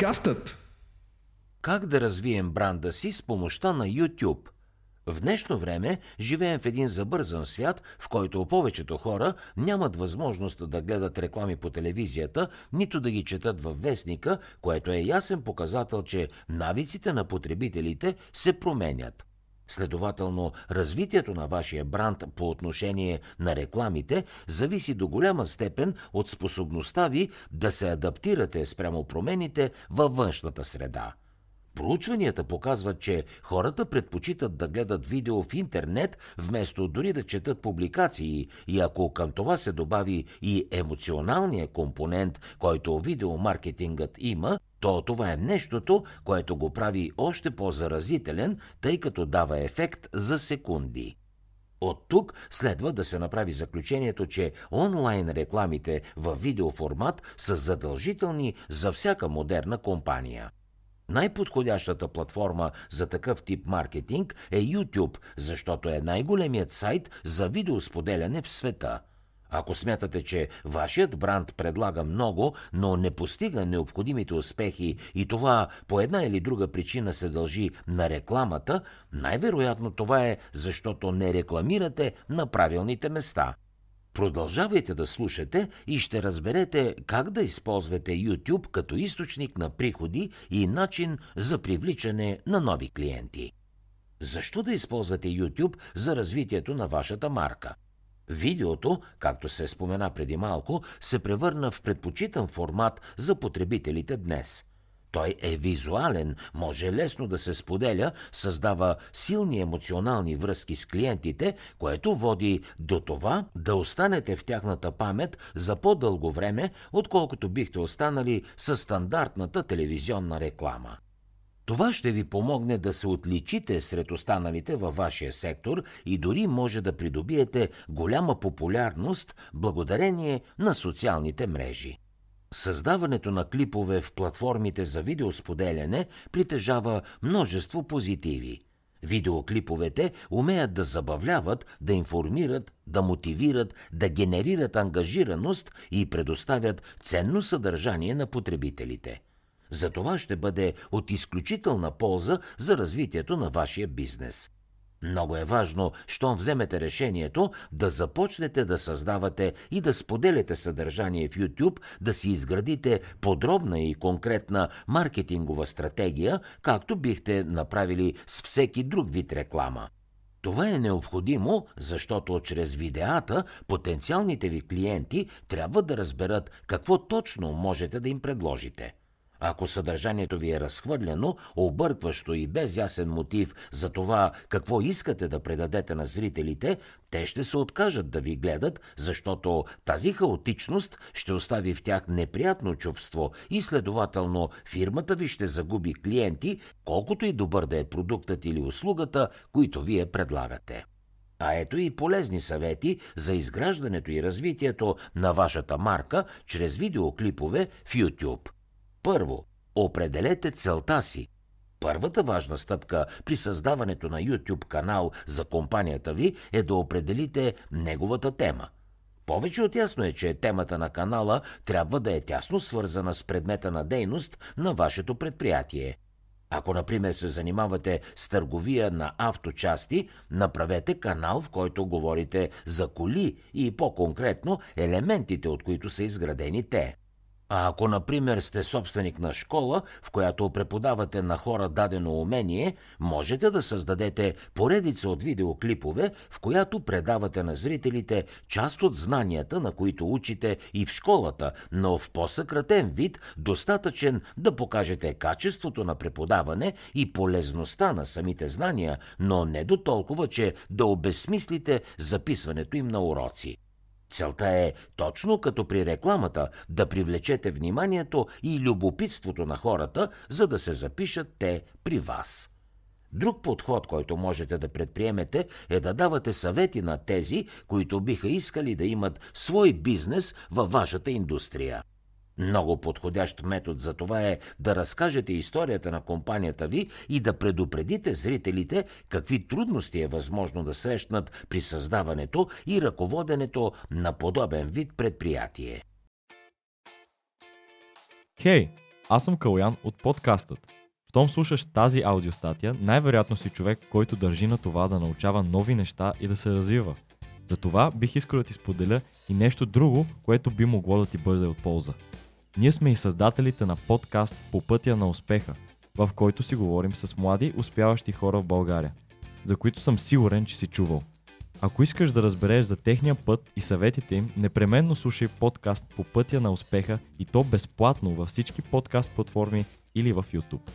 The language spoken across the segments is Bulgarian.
Подкастът Как да развием бранда си с помощта на YouTube? В днешно време живеем в един забързан свят, в който повечето хора нямат възможност да гледат реклами по телевизията, нито да ги четат във вестника, което е ясен показател, че навиците на потребителите се променят. Следователно, развитието на вашия бранд по отношение на рекламите зависи до голяма степен от способността ви да се адаптирате спрямо промените във външната среда. Проучванията показват, че хората предпочитат да гледат видео в интернет, вместо дори да четат публикации и ако към това се добави и емоционалния компонент, който видеомаркетингът има, то това е нещото, което го прави още по-заразителен, тъй като дава ефект за секунди. От тук следва да се направи заключението, че онлайн рекламите в видеоформат са задължителни за всяка модерна компания. Най-подходящата платформа за такъв тип маркетинг е YouTube, защото е най-големият сайт за видеосподеляне в света. Ако смятате, че вашият бранд предлага много, но не постига необходимите успехи и това по една или друга причина се дължи на рекламата, най-вероятно това е защото не рекламирате на правилните места – Продължавайте да слушате и ще разберете как да използвате YouTube като източник на приходи и начин за привличане на нови клиенти. Защо да използвате YouTube за развитието на вашата марка? Видеото, както се спомена преди малко, се превърна в предпочитан формат за потребителите днес – той е визуален, може лесно да се споделя, създава силни емоционални връзки с клиентите, което води до това да останете в тяхната памет за по-дълго време, отколкото бихте останали със стандартната телевизионна реклама. Това ще ви помогне да се отличите сред останалите във вашия сектор и дори може да придобиете голяма популярност благодарение на социалните мрежи. Създаването на клипове в платформите за видеосподеляне притежава множество позитиви. Видеоклиповете умеят да забавляват, да информират, да мотивират, да генерират ангажираност и предоставят ценно съдържание на потребителите. За това ще бъде от изключителна полза за развитието на вашия бизнес – много е важно, щом вземете решението да започнете да създавате и да споделяте съдържание в YouTube, да си изградите подробна и конкретна маркетингова стратегия, както бихте направили с всеки друг вид реклама. Това е необходимо, защото чрез видеата потенциалните ви клиенти трябва да разберат какво точно можете да им предложите – ако съдържанието ви е разхвърлено, объркващо и без ясен мотив за това какво искате да предадете на зрителите, те ще се откажат да ви гледат, защото тази хаотичност ще остави в тях неприятно чувство и следователно фирмата ви ще загуби клиенти, колкото и добър да е продуктът или услугата, които вие предлагате. А ето и полезни съвети за изграждането и развитието на вашата марка чрез видеоклипове в YouTube – първо, определете целта си. Първата важна стъпка при създаването на YouTube канал за компанията ви е да определите неговата тема. Повече от ясно е, че темата на канала трябва да е тясно свързана с предмета на дейност на вашето предприятие. Ако, например, се занимавате с търговия на авточасти, направете канал, в който говорите за коли и по-конкретно елементите, от които са изградени те. А ако, например, сте собственик на школа, в която преподавате на хора дадено умение, можете да създадете поредица от видеоклипове, в която предавате на зрителите част от знанията, на които учите и в школата, но в по-съкратен вид, достатъчен да покажете качеството на преподаване и полезността на самите знания, но не до толкова, че да обезсмислите записването им на уроци. Целта е, точно като при рекламата, да привлечете вниманието и любопитството на хората, за да се запишат те при вас. Друг подход, който можете да предприемете, е да давате съвети на тези, които биха искали да имат свой бизнес във вашата индустрия. Много подходящ метод за това е да разкажете историята на компанията ви и да предупредите зрителите какви трудности е възможно да срещнат при създаването и ръководенето на подобен вид предприятие. Хей, Аз съм Калян от подкастът. В том слушаш тази аудиостатия, най-вероятно си човек, който държи на това да научава нови неща и да се развива. Затова бих искал да ти споделя и нещо друго, което би могло да ти бъде от полза. Ние сме и създателите на подкаст По пътя на успеха, в който си говорим с млади, успяващи хора в България, за които съм сигурен, че си чувал. Ако искаш да разбереш за техния път и съветите им, непременно слушай подкаст По пътя на успеха и то безплатно във всички подкаст платформи или в YouTube.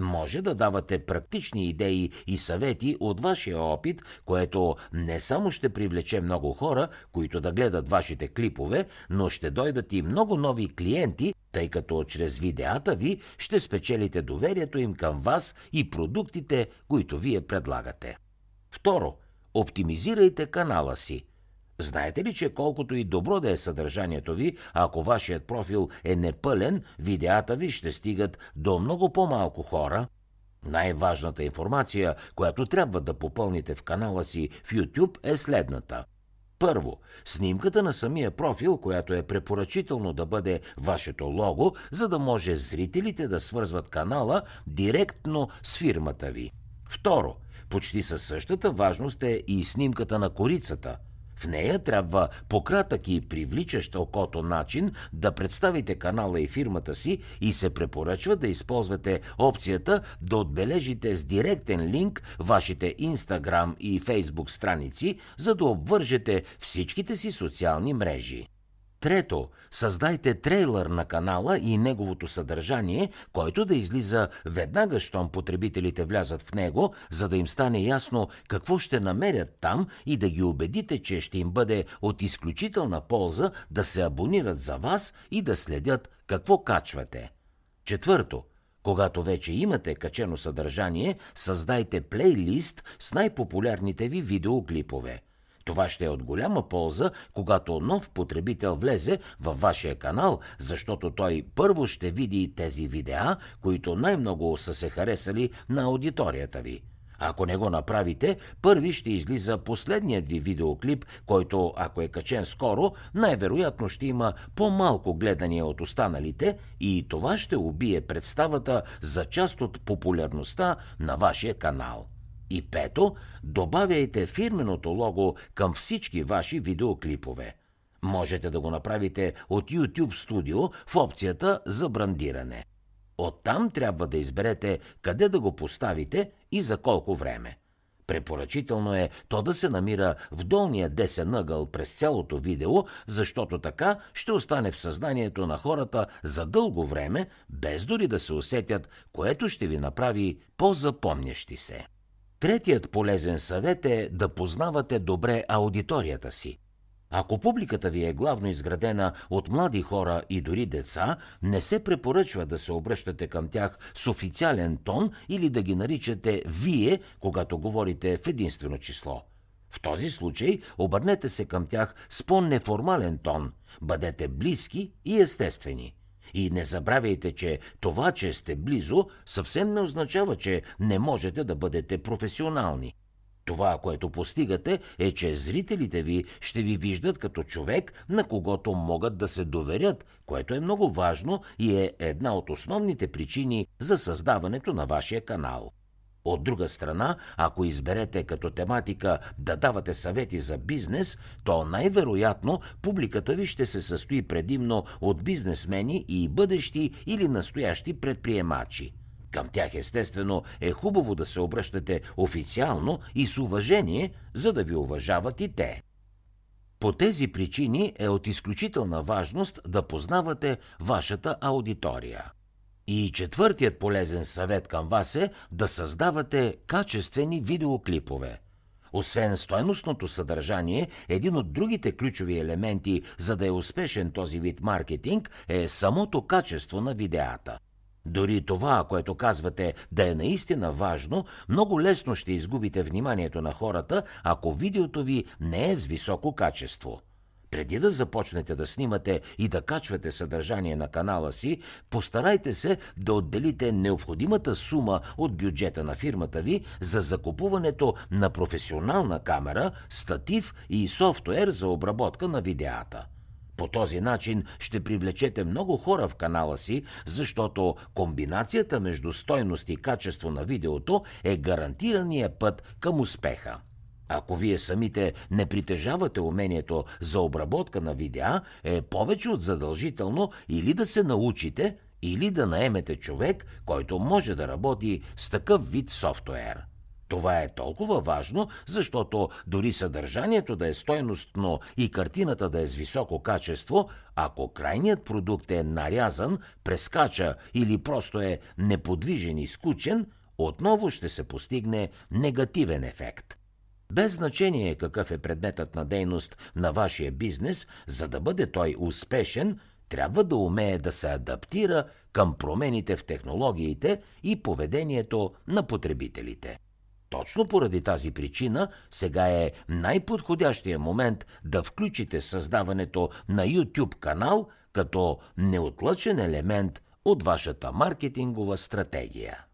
Може да давате практични идеи и съвети от вашия опит, което не само ще привлече много хора, които да гледат вашите клипове, но ще дойдат и много нови клиенти, тъй като чрез видеята ви ще спечелите доверието им към вас и продуктите, които вие предлагате. Второ, оптимизирайте канала си – Знаете ли, че колкото и добро да е съдържанието ви, ако вашият профил е непълен, видеята ви ще стигат до много по-малко хора? Най-важната информация, която трябва да попълните в канала си в YouTube е следната. Първо, снимката на самия профил, която е препоръчително да бъде вашето лого, за да може зрителите да свързват канала директно с фирмата ви. Второ, почти със същата важност е и снимката на корицата – в нея трябва по кратък и привличащ окото начин да представите канала и фирмата си и се препоръчва да използвате опцията да отбележите с директен линк вашите Instagram и Facebook страници, за да обвържете всичките си социални мрежи. Трето, създайте трейлър на канала и неговото съдържание, който да излиза веднага, щом потребителите влязат в него, за да им стане ясно какво ще намерят там и да ги убедите, че ще им бъде от изключителна полза да се абонират за вас и да следят какво качвате. Четвърто, когато вече имате качено съдържание, създайте плейлист с най-популярните ви видеоклипове – това ще е от голяма полза, когато нов потребител влезе във вашия канал, защото той първо ще види тези видеа, които най-много са се харесали на аудиторията ви. Ако не го направите, първи ще излиза последният ви видеоклип, който, ако е качен скоро, най-вероятно ще има по-малко гледания от останалите и това ще убие представата за част от популярността на вашия канал. И пето, добавяйте фирменото лого към всички ваши видеоклипове. Можете да го направите от YouTube Studio в опцията за брандиране. Оттам трябва да изберете къде да го поставите и за колко време. Препоръчително е то да се намира в долния десен ъгъл през цялото видео, защото така ще остане в съзнанието на хората за дълго време, без дори да се усетят, което ще ви направи по-запомнящи се. Третият полезен съвет е да познавате добре аудиторията си. Ако публиката ви е главно изградена от млади хора и дори деца, не се препоръчва да се обръщате към тях с официален тон или да ги наричате вие, когато говорите в единствено число. В този случай обърнете се към тях с по-неформален тон, бъдете близки и естествени – и не забравяйте, че това, че сте близо, съвсем не означава, че не можете да бъдете професионални. Това, което постигате, е, че зрителите ви ще ви виждат като човек, на когото могат да се доверят, което е много важно и е една от основните причини за създаването на вашия канал. От друга страна, ако изберете като тематика да давате съвети за бизнес, то най-вероятно публиката ви ще се състои предимно от бизнесмени и бъдещи или настоящи предприемачи. Към тях естествено е хубаво да се обръщате официално и с уважение, за да ви уважават и те. По тези причини е от изключителна важност да познавате вашата аудитория. И четвъртият полезен съвет към вас е да създавате качествени видеоклипове. Освен стойностното съдържание, един от другите ключови елементи, за да е успешен този вид маркетинг, е самото качество на видеята. Дори това, което казвате да е наистина важно, много лесно ще изгубите вниманието на хората, ако видеото ви не е с високо качество – преди да започнете да снимате и да качвате съдържание на канала си, постарайте се да отделите необходимата сума от бюджета на фирмата ви за закупуването на професионална камера, статив и софтуер за обработка на видеята. По този начин ще привлечете много хора в канала си, защото комбинацията между стойност и качество на видеото е гарантирания път към успеха. Ако вие самите не притежавате умението за обработка на видеа, е повече от задължително или да се научите, или да наемете човек, който може да работи с такъв вид софтуер. Това е толкова важно, защото дори съдържанието да е стойностно и картината да е с високо качество, ако крайният продукт е нарязан, прескача или просто е неподвижен и скучен, отново ще се постигне негативен ефект. Без значение какъв е предметът на дейност на вашия бизнес, за да бъде той успешен, трябва да умее да се адаптира към промените в технологиите и поведението на потребителите. Точно поради тази причина сега е най-подходящия момент да включите създаването на YouTube канал като неотлъчен елемент от вашата маркетингова стратегия.